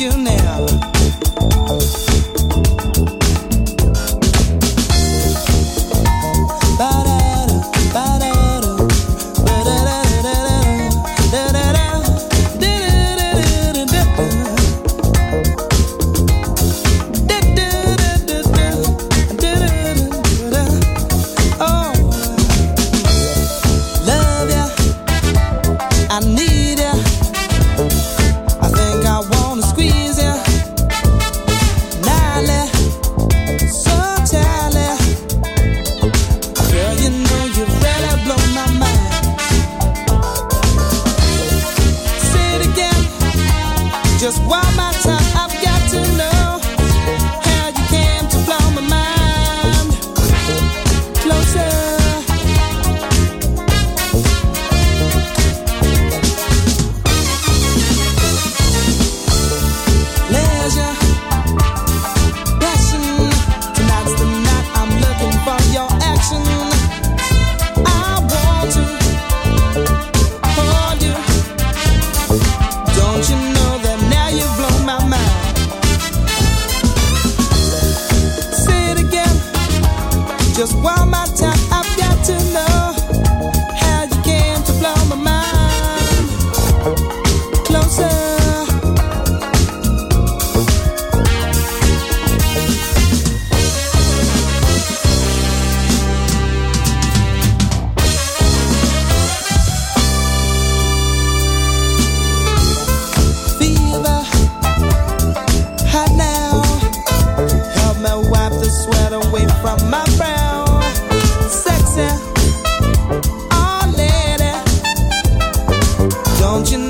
you now. I wipe the sweat away from my brow. Sexy, oh lady, don't you know?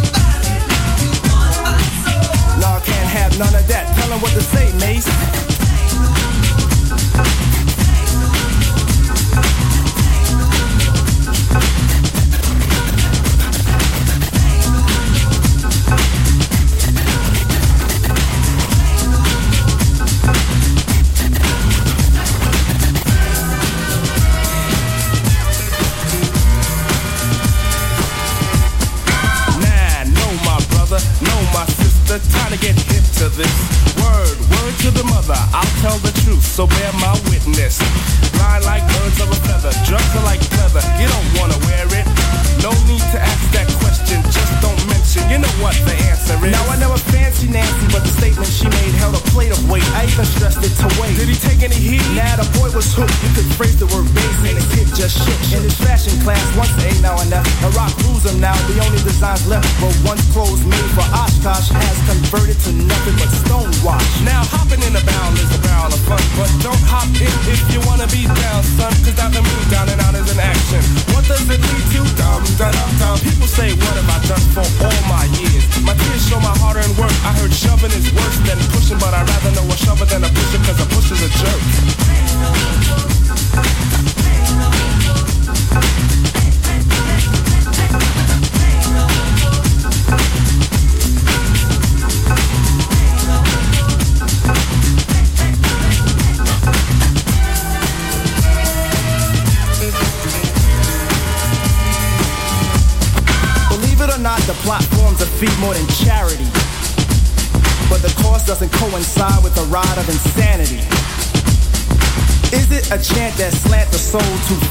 Have none of that. Tell 'em what to say, Mace. Nah, Time to get hip to this. Word, word to the mother. I'll tell the truth, so bear my witness. Blind like birds of a feather, drugs are like leather. You don't wanna wear it. No need to ask that question, just don't mention. You know what the answer is. Now I never fancy Nancy, but the statement she made held a plate of weight. I even stressed it to wait. Did he take any heat? Nah, the boy was hooked. You could phrase the word base, and the kid just shit. In his fashion class, once a now and then, a rock rules him now. The only designs left were once clothes made for Oshkosh has converted to nothing but stone stonewash. Now hopping in the barrel is a barrel of fun, but don't hop in if you wanna be down, son. Cause down the moon, down and out is an action. What does it lead to? Dum. People say, what have I done for all my years? My tears show my hard earned work. I heard shoving is worse than pushing, soul to